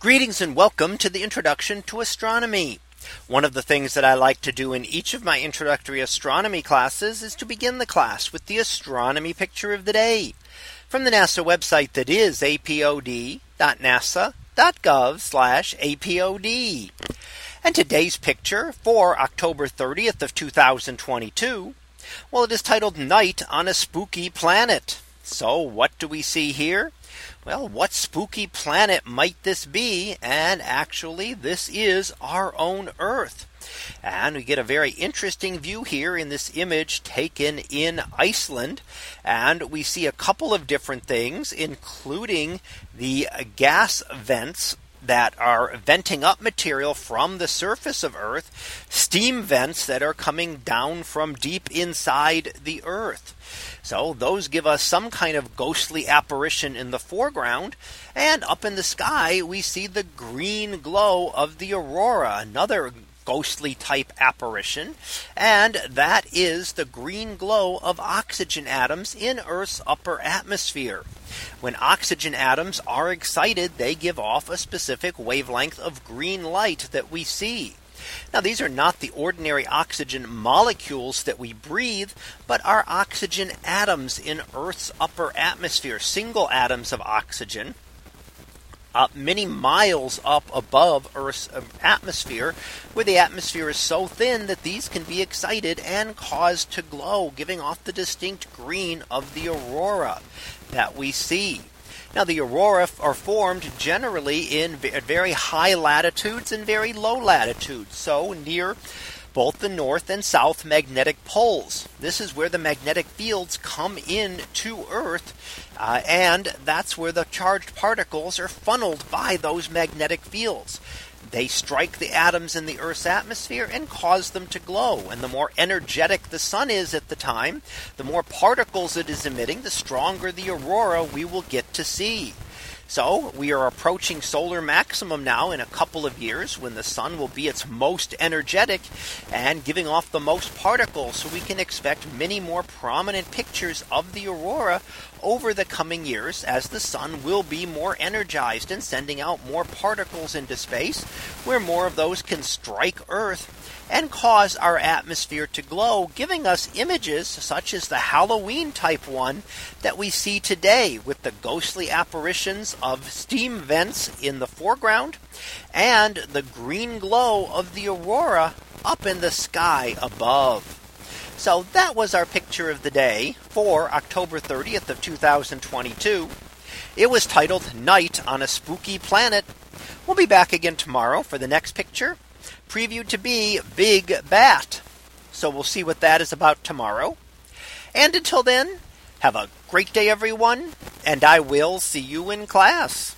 Greetings and welcome to the introduction to astronomy. One of the things that I like to do in each of my introductory astronomy classes is to begin the class with the astronomy picture of the day from the NASA website that is apod.nasa.gov apod. And today's picture for October 30th of 2022. Well, it is titled Night on a Spooky Planet. So what do we see here? Well, what spooky planet might this be? And actually, this is our own Earth. And we get a very interesting view here in this image taken in Iceland. And we see a couple of different things, including the gas vents that are venting up material from the surface of Earth, steam vents that are coming down from deep inside the Earth. So those give us some kind of ghostly apparition in the foreground. And up in the sky, we see the green glow of the aurora, another ghostly type apparition. And that is the green glow of oxygen atoms in Earth's upper atmosphere. When oxygen atoms are excited, they give off a specific wavelength of green light that we see. Now these are not the ordinary oxygen molecules that we breathe, but are oxygen atoms in Earth's upper atmosphere, single atoms of oxygen. Uh, many miles up above Earth's um, atmosphere, where the atmosphere is so thin that these can be excited and caused to glow, giving off the distinct green of the aurora that we see. Now, the aurora are formed generally in very high latitudes and very low latitudes. So, near both the north and south magnetic poles. This is where the magnetic fields come in to Earth, uh, and that's where the charged particles are funneled by those magnetic fields. They strike the atoms in the Earth's atmosphere and cause them to glow. And the more energetic the sun is at the time, the more particles it is emitting, the stronger the aurora we will get to see. So we are approaching solar maximum now in a couple of years when the sun will be its most energetic and giving off the most particles. So we can expect many more prominent pictures of the aurora over the coming years as the sun will be more energized and sending out more particles into space where more of those can strike Earth and cause our atmosphere to glow, giving us images such as the Halloween type one that we see today with the ghostly apparitions of steam vents in the foreground and the green glow of the aurora up in the sky above. So that was our picture of the day for October 30th of 2022. It was titled Night on a Spooky Planet. We'll be back again tomorrow for the next picture, previewed to be Big Bat. So we'll see what that is about tomorrow. And until then, have a great day, everyone, and I will see you in class.